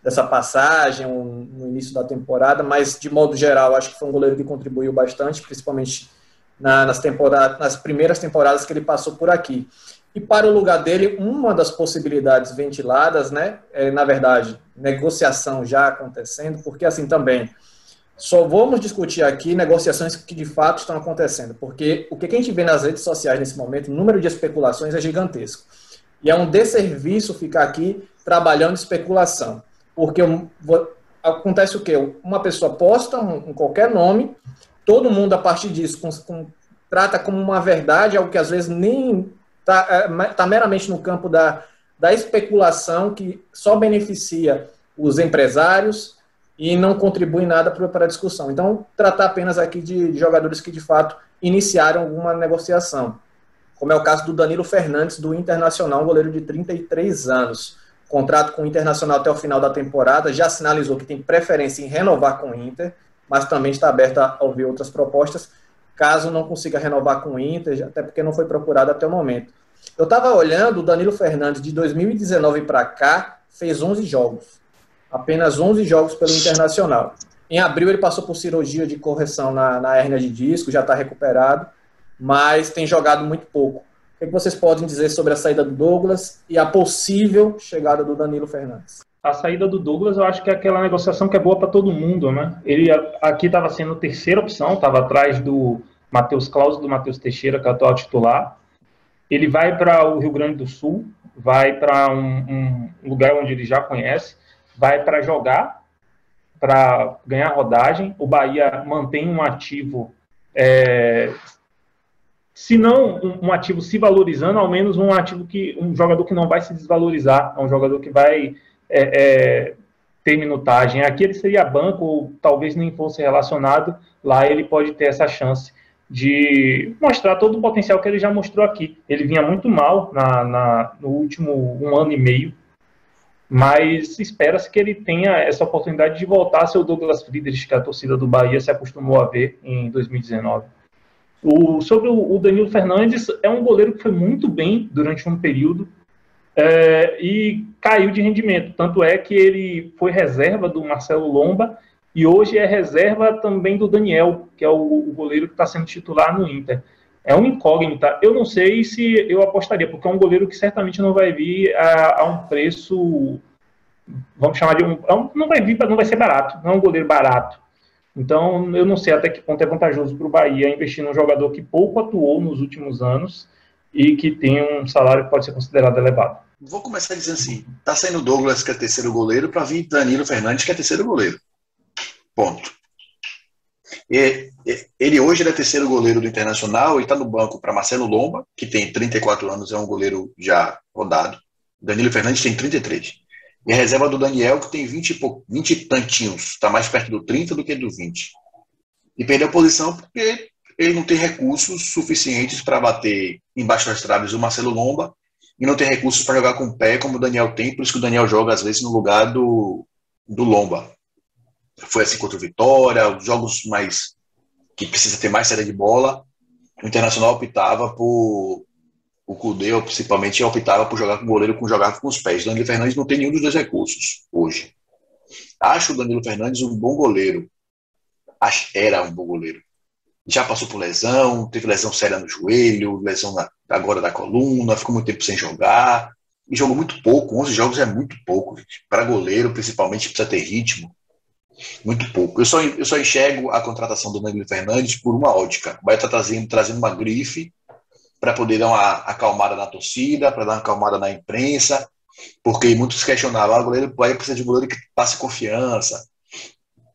dessa passagem, um, no início da temporada, mas de modo geral, acho que foi um goleiro que contribuiu bastante, principalmente na, nas, temporadas, nas primeiras temporadas que ele passou por aqui. E para o lugar dele, uma das possibilidades ventiladas, né, é, na verdade, negociação já acontecendo, porque assim também, só vamos discutir aqui negociações que de fato estão acontecendo, porque o que a gente vê nas redes sociais nesse momento, o número de especulações é gigantesco. E é um desserviço ficar aqui trabalhando especulação. Porque acontece o quê? Uma pessoa posta um, um qualquer nome, todo mundo a partir disso com, com, trata como uma verdade, algo que às vezes nem está é, tá meramente no campo da, da especulação, que só beneficia os empresários e não contribui nada para a discussão. Então, tratar apenas aqui de, de jogadores que de fato iniciaram alguma negociação, como é o caso do Danilo Fernandes, do Internacional, um goleiro de 33 anos contrato com o Internacional até o final da temporada, já sinalizou que tem preferência em renovar com o Inter, mas também está aberto a ouvir outras propostas, caso não consiga renovar com o Inter, até porque não foi procurado até o momento. Eu estava olhando, o Danilo Fernandes, de 2019 para cá, fez 11 jogos. Apenas 11 jogos pelo Internacional. Em abril ele passou por cirurgia de correção na, na hérnia de disco, já está recuperado, mas tem jogado muito pouco. O que vocês podem dizer sobre a saída do Douglas e a possível chegada do Danilo Fernandes? A saída do Douglas, eu acho que é aquela negociação que é boa para todo mundo, né? Ele aqui estava sendo terceira opção, estava atrás do Matheus Claus e do Matheus Teixeira, que é o atual titular. Ele vai para o Rio Grande do Sul, vai para um, um, lugar onde ele já conhece, vai para jogar, para ganhar rodagem. O Bahia mantém um ativo é, se não um, um, ativo se valorizando, ao menos um ativo que um jogador que não vai se desvalorizar, é um jogador que vai é, é, ter minutagem. Aqui ele seria banco ou talvez nem fosse relacionado. Lá ele pode ter essa chance de mostrar todo o potencial que ele já mostrou aqui. Ele vinha muito mal na, na no último um ano e meio, mas espera-se que ele tenha essa oportunidade de voltar a ser o Douglas Friedrich que a torcida do Bahia se acostumou a ver em 2019. O, sobre o, Danilo Fernandes, é um goleiro que foi muito bem durante um período é, e caiu de rendimento. Tanto é que ele foi reserva do Marcelo Lomba e hoje é reserva também do Daniel, que é o, o goleiro que está sendo titular no Inter. É uma incógnita. Eu não sei se eu apostaria, porque é um goleiro que certamente não vai vir a, a um preço, vamos chamar de um, é não vai vir, não vai ser barato, não é um goleiro barato. Então, eu não sei até que ponto é vantajoso para o Bahia investir num jogador que pouco atuou nos últimos anos e que tem um salário que pode ser considerado elevado. Vou começar dizendo assim: tá saindo Douglas, que é terceiro goleiro, para vir Danilo Fernandes, que é terceiro goleiro. Ponto. E, ele hoje é terceiro goleiro do Internacional, ele está no banco para Marcelo Lomba, que tem 34 anos, é um goleiro já rodado. Danilo Fernandes tem 33. E a reserva do Daniel, que tem 20 e, 20 e tantinhos, está mais perto do 30 do que do 20. E perdeu posição porque ele não tem recursos suficientes para bater embaixo das traves o Marcelo Lomba e não tem recursos para jogar com o pé como o Daniel tem, por isso que o Daniel joga às vezes no lugar do, do Lomba. Foi assim contra o Vitória, jogos mais que precisa ter mais saída de bola. O Internacional optava por o Cudê, principalmente, optava por jogar com o goleiro com jogar com os pés. Danilo Fernandes não tem nenhum dos dois recursos hoje. Acho o Danilo Fernandes um bom goleiro. Era um bom goleiro. Já passou por lesão, teve lesão séria no joelho, lesão na, agora da coluna, ficou muito tempo sem jogar. E jogou muito pouco, 11 jogos é muito pouco. Para goleiro, principalmente, precisa ter ritmo. Muito pouco. Eu só, eu só enxergo a contratação do Danilo Fernandes por uma ótica. Vai estar trazendo, trazendo uma grife para poder dar uma acalmada na torcida, para dar uma acalmada na imprensa, porque muitos questionavam, ah, o goleiro vai precisar de um goleiro que passe confiança,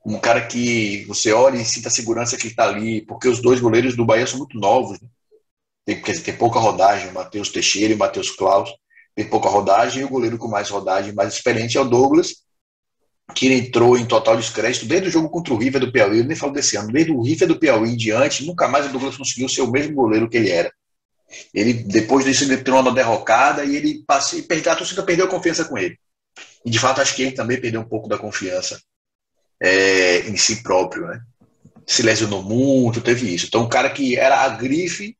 um cara que você olhe e sinta a segurança que está ali, porque os dois goleiros do Bahia são muito novos, né? tem, quer dizer, tem pouca rodagem, Matheus Teixeira e Matheus Klaus, tem pouca rodagem, e o goleiro com mais rodagem, mais experiente é o Douglas, que entrou em total descrédito desde o jogo contra o River do Piauí, eu nem falo desse ano, desde o River do Piauí em diante, nunca mais o Douglas conseguiu ser o mesmo goleiro que ele era. Ele, depois disso, ele uma derrocada e ele e perdeu, a torcida perdeu a confiança com ele. E de fato, acho que ele também perdeu um pouco da confiança é, em si próprio, né? Se lesionou muito, teve isso. Então, um cara que era a grife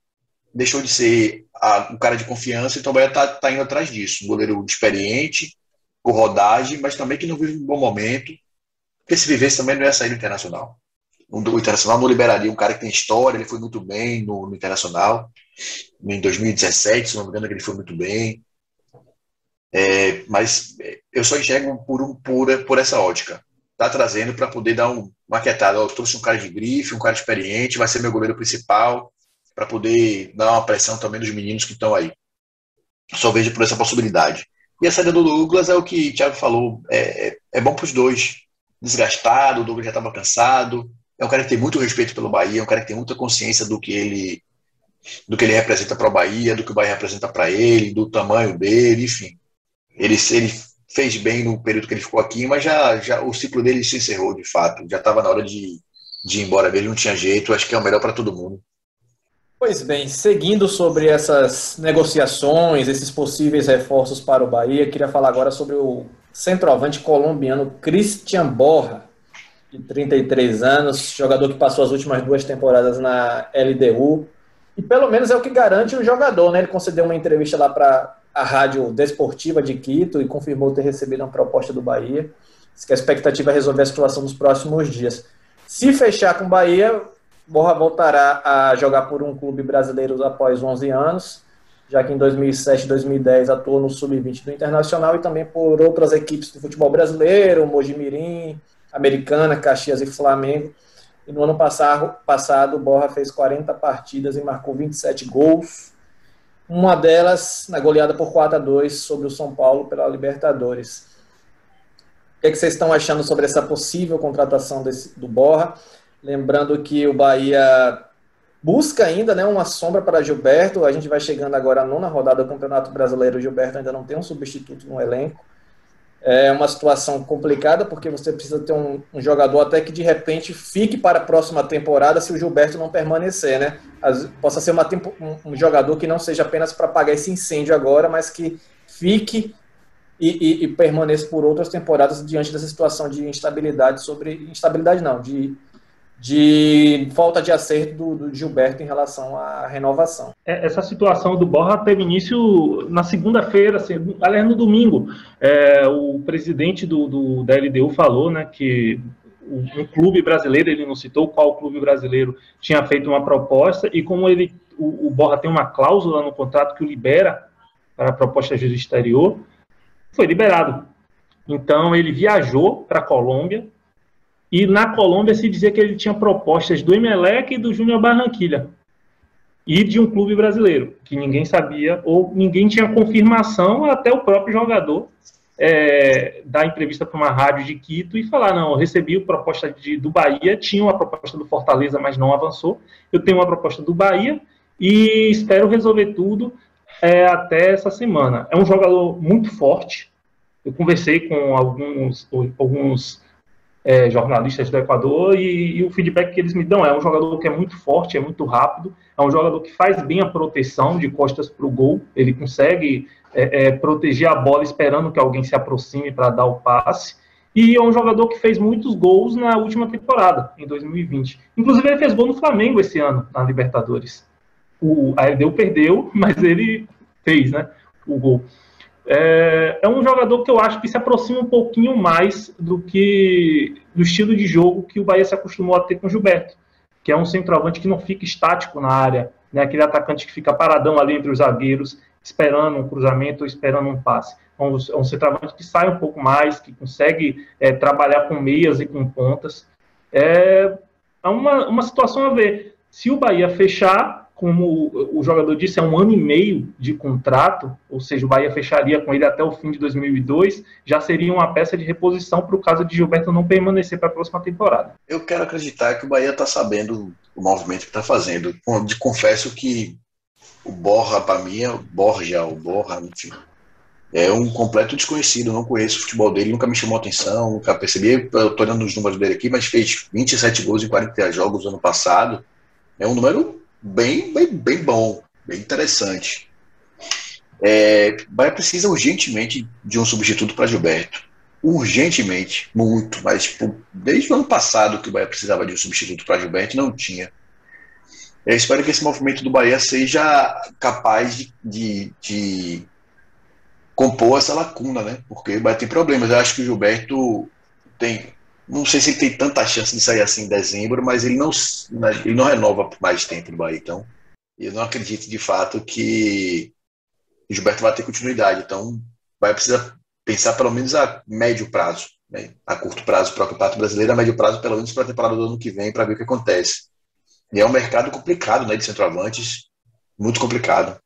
deixou de ser a, um cara de confiança, então vai estar tá, tá indo atrás disso. Um goleiro experiente, com rodagem, mas também que não vive um bom momento, porque se vivesse também não ia sair do Internacional. O Internacional não liberaria um cara que tem história, ele foi muito bem no, no Internacional, em 2017, se não me engano, ele foi muito bem. É, mas eu só enxergo por, um, por, por essa ótica. Tá trazendo para poder dar um, uma quietada. Eu trouxe um cara de grife, um cara experiente, vai ser meu goleiro principal, para poder dar uma pressão também dos meninos que estão aí. Só vejo por essa possibilidade. E a saída do Douglas é o que o Thiago falou, é, é, é bom para os dois. Desgastado, o Douglas já estava cansado. É um cara que tem muito respeito pelo Bahia, é um cara que tem muita consciência do que ele do que ele representa para o Bahia, do que o Bahia representa para ele, do tamanho dele, enfim. Ele, ele fez bem no período que ele ficou aqui, mas já, já o ciclo dele se encerrou de fato. Já estava na hora de, de ir embora dele, não tinha jeito. Acho que é o melhor para todo mundo. Pois bem, seguindo sobre essas negociações, esses possíveis reforços para o Bahia, queria falar agora sobre o centroavante colombiano Christian Borra, de 33 anos, jogador que passou as últimas duas temporadas na LDU, e pelo menos é o que garante o jogador, né? Ele concedeu uma entrevista lá para a Rádio Desportiva de Quito e confirmou ter recebido uma proposta do Bahia. Diz que a expectativa é resolver a situação nos próximos dias. Se fechar com o Bahia, Borra voltará a jogar por um clube brasileiro após 11 anos, já que em 2007 e 2010 atuou no Sub-20 do Internacional e também por outras equipes do futebol brasileiro, Mojimirim, Americana, Caxias e Flamengo. E no ano passado, passado, Borra fez 40 partidas e marcou 27 gols, uma delas na goleada por 4 a 2 sobre o São Paulo pela Libertadores. O que, é que vocês estão achando sobre essa possível contratação desse, do Borra? Lembrando que o Bahia busca ainda né, uma sombra para Gilberto. A gente vai chegando agora à nona rodada do Campeonato Brasileiro. O Gilberto ainda não tem um substituto no elenco. É uma situação complicada porque você precisa ter um, um, jogador até que de repente fique para a próxima temporada se o Gilberto não permanecer, né? As, possa ser uma um, um, jogador que não seja apenas para apagar esse incêndio agora, mas que fique e, e, e, permaneça por outras temporadas diante dessa situação de instabilidade sobre instabilidade não, de de falta de acerto do, do, Gilberto em relação à renovação. É, essa situação do Borra teve início na segunda-feira, assim, aliás, no domingo. É, o presidente do, do, da LDU falou né, que um clube brasileiro, ele não citou qual clube brasileiro tinha feito uma proposta, e como ele, o, o Borra tem uma cláusula no contrato que o libera para a proposta de exterior, foi liberado. Então ele viajou para a Colômbia, e na Colômbia se dizia que ele tinha propostas do Emelec e do Júnior Barranquilha. E de um clube brasileiro, que ninguém sabia, ou ninguém tinha confirmação, até o próprio jogador é, dar entrevista para uma rádio de Quito e falar, não, eu recebi a proposta de, do Bahia, tinha uma proposta do Fortaleza, mas não avançou. Eu tenho uma proposta do Bahia e espero resolver tudo é, até essa semana. É um jogador muito forte. Eu conversei com alguns, alguns é, jornalistas do Equador e, e, o feedback que eles me dão é um jogador que é muito forte, é muito rápido, é um jogador que faz bem a proteção de costas para o gol, ele consegue é, é, proteger a bola esperando que alguém se aproxime para dar o passe. E é um jogador que fez muitos gols na última temporada, em 2020. Inclusive, ele fez gol no Flamengo esse ano, na Libertadores. O, a perdeu, mas ele fez né, o gol. É, é, um jogador que eu acho que se aproxima um pouquinho mais do que do estilo de jogo que o Bahia se acostumou a ter com o Gilberto, que é um centroavante que não fica estático na área, né, aquele atacante que fica paradão ali entre os zagueiros, esperando um cruzamento ou esperando um passe. É um, é um centroavante que sai um pouco mais, que consegue é, trabalhar com meias e com pontas. É, é uma, uma situação a ver. Se o Bahia fechar, como o jogador disse, é um ano e meio de contrato, ou seja, o Bahia fecharia com ele até o fim de 2002, já seria uma peça de reposição para o caso de Gilberto não permanecer para a próxima temporada. Eu quero acreditar que o Bahia está sabendo o movimento que está fazendo. Confesso que o Borra, para mim, é o Borja, o Borra, enfim, é um completo desconhecido, não conheço o futebol dele, nunca me chamou atenção, nunca percebi, eu estou olhando os números dele aqui, mas fez 27 gols em 40 jogos ano passado, é um número bem, bem, bem bom, bem interessante. É, Bahia precisa urgentemente de um substituto para Gilberto. Urgentemente, muito, mas tipo, desde o ano passado que o Bahia precisava de um substituto para Gilberto, não tinha. Eu espero que esse movimento do Bahia seja capaz de, de, de compor essa lacuna, né? Porque o Bahia tem problemas. Eu acho que o Gilberto tem não sei se ele tem tanta chance de sair assim em dezembro, mas ele não, ele não renova por mais tempo no Bahia. Então, eu não acredito de fato que o Gilberto vai ter continuidade. Então, vai precisar pensar pelo menos a médio prazo, né? a curto prazo para o Campeonato Brasileiro, a médio prazo pelo menos para a temporada do ano que vem, para ver o que acontece. E é um mercado complicado né, de centroavantes, muito complicado.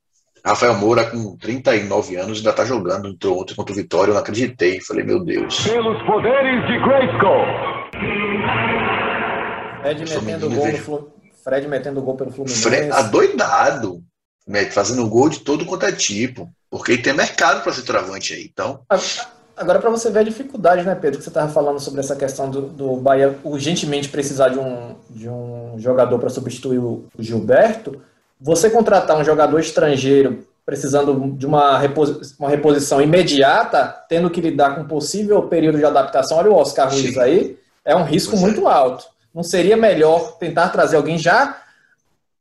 Rafael Moura, com 39 anos, ainda está jogando. Entrou ontem contra o Vitória, eu não acreditei. Falei, meu Deus. Pelos poderes de Grayskull. Fred metendo, gol Flu... Fred metendo gol pelo Fluminense. Fred, adoidado. Fazendo gol de todo quanto é tipo. Porque tem mercado para ser travante aí. Então. Agora, para você ver a dificuldade, né, Pedro, que você estava falando sobre essa questão do, do Bahia urgentemente precisar de um, de um jogador para substituir o Gilberto você contratar um jogador estrangeiro precisando de uma, reposi uma reposição imediata, tendo que lidar com um possível período de adaptação, olha o Oscar Ruiz aí, é um risco é. muito alto. Não seria melhor tentar trazer alguém já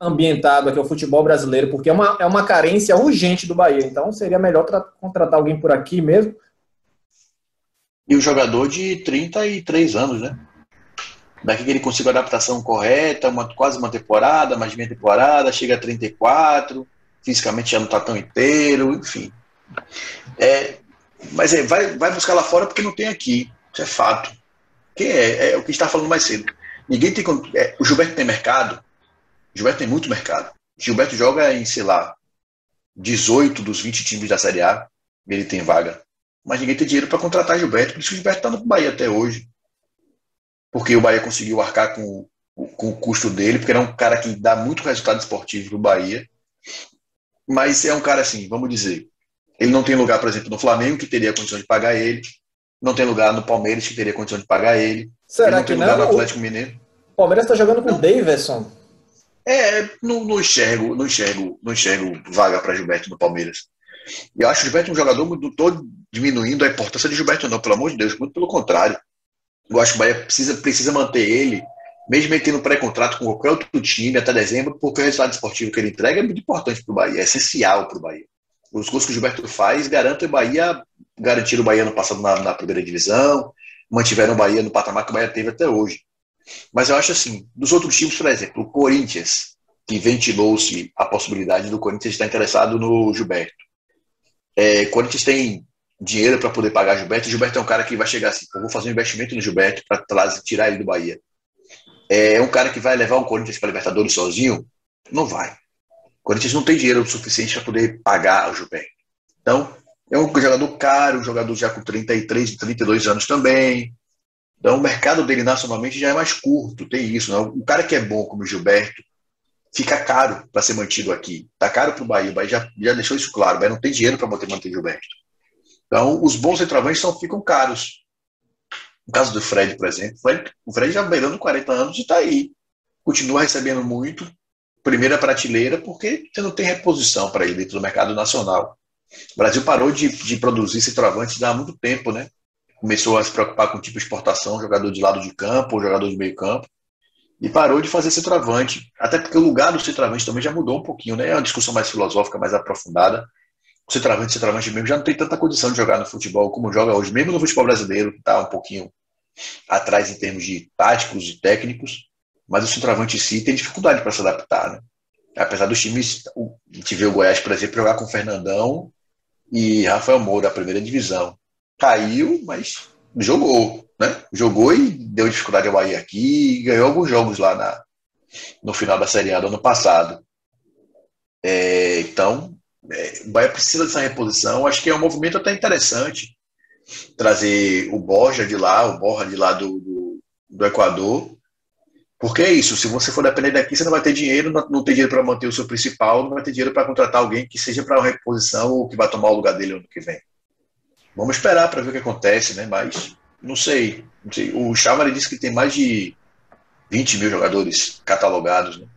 ambientado aqui ao futebol brasileiro, porque é uma, é uma carência urgente do Bahia. Então seria melhor contratar alguém por aqui mesmo. E o jogador de 33 anos, né? Daqui que ele consiga a adaptação correta, uma, quase uma temporada, mais meia temporada, chega a 34, fisicamente já não está tão inteiro, enfim. É, mas é, vai, vai buscar lá fora porque não tem aqui, isso é fato. Que é, é o que está falando mais cedo. Ninguém tem. É, o Gilberto tem mercado, o Gilberto tem muito mercado. O Gilberto joga em, sei lá, 18 dos 20 times da Série A, ele tem vaga. Mas ninguém tem dinheiro para contratar Gilberto, por isso que o Gilberto está no Bahia até hoje porque o Bahia conseguiu arcar com, com o custo dele, porque era um cara que dá muito resultado esportivo para o Bahia. Mas é um cara assim, vamos dizer, ele não tem lugar, por exemplo, no Flamengo, que teria condição de pagar ele, não tem lugar no Palmeiras, que teria condição de pagar ele, Será ele não que tem não? lugar no Atlético Mineiro. O Palmeiras está jogando com o Davidson. É, não, não, enxergo, não enxergo, não enxergo vaga para Gilberto no Palmeiras. Eu acho o Gilberto um jogador, não estou diminuindo a importância de Gilberto, não, pelo amor de Deus, muito pelo contrário. Eu acho que o Bahia precisa, precisa manter ele, mesmo ele tendo pré-contrato com qualquer outro time até dezembro, porque o resultado esportivo que ele entrega é muito importante para o Bahia, é essencial para o Bahia. Os gols que o Gilberto faz garantem o Bahia, garantiram o Bahia no passado na, na primeira divisão, mantiveram o Bahia no patamar que o Bahia teve até hoje. Mas eu acho assim, dos outros times, por exemplo, o Corinthians, que ventilou-se a possibilidade do Corinthians estar interessado no Gilberto. É, Corinthians tem dinheiro para poder pagar Gilberto. Gilberto é um cara que vai chegar assim, eu vou fazer um investimento no Gilberto para tirar ele do Bahia. É um cara que vai levar o Corinthians para Libertadores sozinho? Não vai. O Corinthians não tem dinheiro suficiente para poder pagar o Gilberto. Então, É um jogador caro, um jogador já com 33, 32 anos também. Então o mercado dele nacionalmente já é mais curto, tem isso. Né? O cara que é bom, como o Gilberto, fica caro para ser mantido aqui. Está caro para o Bahia. O Bahia já, já deixou isso claro. O Bahia não tem dinheiro para manter, manter Gilberto. Então, os bons centroavantes são, ficam caros. No caso do Fred, por exemplo, o Fred já beirando 40 anos e está aí. Continua recebendo muito, primeira prateleira, porque você não tem reposição para ele dentro do mercado nacional. O Brasil parou de, de produzir centroavantes há muito tempo, né? Começou a se preocupar com tipo exportação, jogador de lado de campo, jogador de meio campo e parou de fazer centroavante, até porque o lugar do centroavante também já mudou um pouquinho, né? É uma discussão mais filosófica, mais aprofundada. O centroavante, centroavante mesmo já não tem tanta condição de jogar no futebol como joga hoje, mesmo no futebol brasileiro, que está um pouquinho atrás em termos de táticos e técnicos, mas o centroavante em si tem dificuldade para se adaptar, né? Apesar dos times, a gente vê o Goiás, por exemplo, jogar com Fernandão e Rafael Moura, a primeira divisão. Caiu, mas jogou, né? Jogou e deu dificuldade ao Bahia aqui ganhou alguns jogos lá na, no final da Série A do ano passado. É, então, o Bahia precisa dessa reposição. Acho que é um movimento até interessante trazer o Borja de lá, o Borja de lá do, do, do Equador. Porque é isso, se você for depender daqui, você não vai ter dinheiro, não, não tem dinheiro para manter o seu principal, não vai ter dinheiro para contratar alguém que seja para uma reposição ou que vai tomar o lugar dele ano que vem. Vamos esperar para ver o que acontece, né? Mas não sei. Não sei. O Chávari disse que tem mais de 20 mil jogadores catalogados. Né?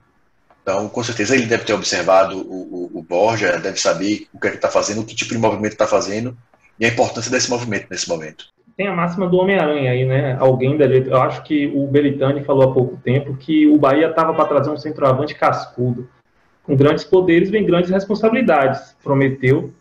Então, com certeza, ele deve ter observado o, o, o Borja, deve saber o que é que está fazendo, que tipo de movimento está fazendo e a importância desse movimento nesse momento. Tem a máxima do Homem-Aranha aí, né? Alguém deve. Eu acho que o Belitani falou há pouco tempo que o Bahia estava para trazer um centroavante cascudo. Com grandes poderes vem grandes responsabilidades. Prometeu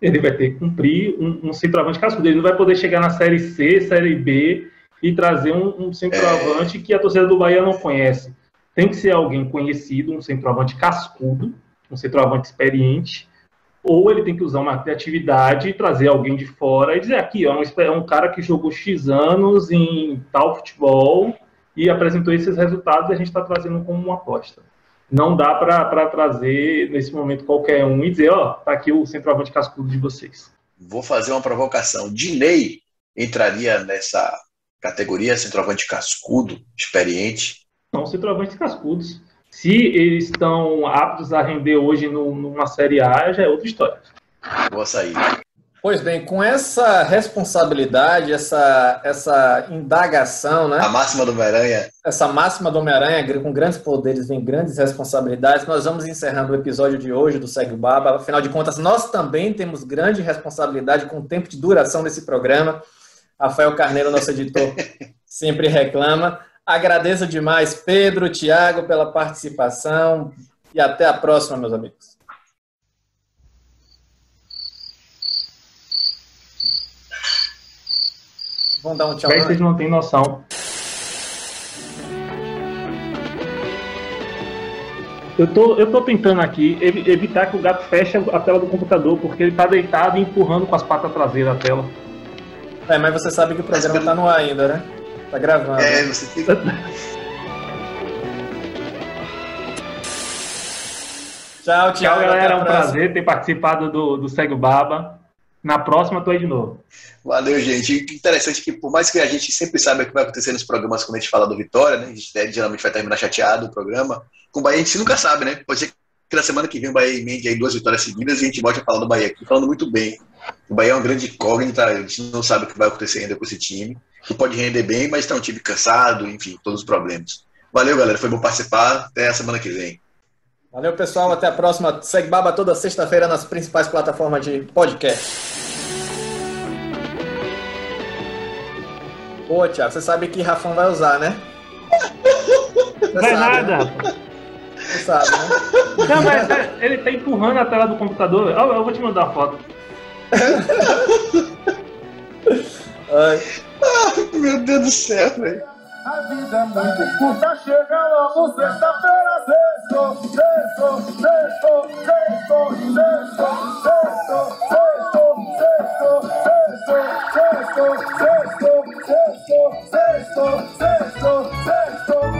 ele vai ter que cumprir um, um centroavante cascudo. Ele não vai poder chegar na Série C, Série B e trazer um, um centroavante é... que a torcida do Bahia não conhece. Tem que ser alguém conhecido, um centroavante cascudo, um centroavante experiente, ou ele tem que usar uma criatividade e trazer alguém de fora e dizer aqui, ó, é um cara que jogou X anos em tal futebol e apresentou esses resultados e a gente está trazendo como uma aposta não dá para trazer nesse momento qualquer um e dizer, ó, tá aqui o centroavante cascudo de vocês. Vou fazer uma provocação. Dinei entraria nessa categoria centroavante cascudo, experiente? São centroavantes cascudos. Se eles estão aptos a render hoje no, numa Série A, já é outra história. Boa sair. Pois bem, com essa responsabilidade, essa, essa indagação, né? A máxima do Homem-Aranha. Essa máxima do Homem-Aranha, com grandes poderes vem grandes responsabilidades. Nós vamos encerrando o episódio de hoje do Segue o Baba. Afinal de contas, nós também temos grande responsabilidade com o tempo de duração desse programa. Rafael Carneiro, nosso editor, sempre reclama. Agradeço demais, Pedro, Tiago, pela participação. E até a próxima, meus amigos. Vão dar um tchau. Aí vocês não têm noção. Eu tô, eu tô tentando aqui evitar que o gato feche a tela do computador, porque ele tá deitado e empurrando com as patas traseiras a tela. É, mas você sabe que o programa tá no ar ainda, né? Tá gravando. É, você fica. Tchau, tchau. Tchau, galera. É um prazer ter participado do, do Segue o Baba. Na próxima, tô aí de novo. Valeu, gente. Interessante que, por mais que a gente sempre saiba o que vai acontecer nos programas quando a gente fala do Vitória, né? A gente né, geralmente vai terminar chateado o programa. Com o Bahia a gente nunca sabe, né? Pode ser que na semana que vem o Bahia emende aí duas vitórias seguidas e a gente volte a falar do Bahia aqui, falando muito bem. O Bahia é uma grande incógnita, a gente não sabe o que vai acontecer ainda com esse time. Que pode render bem, mas está um time cansado, enfim, todos os problemas. Valeu, galera. Foi bom participar. Até a semana que vem. Valeu, pessoal. Até a próxima. Segue Baba toda sexta-feira nas principais plataformas de podcast. Pô, Thiago, você sabe que Rafão vai usar, né? Você não é nada. Né? Você sabe, né? Não, mas ele tá empurrando a tela do computador. Eu, eu vou te mandar a foto. Ai. meu Deus do céu, velho. A vida é muito curta, chega logo sexta-feira, sexto, sexto, sexto, sexto, sexto, sexto, sexto, sexto, sexto, sexto, sexto, sexto, sexto, sexto.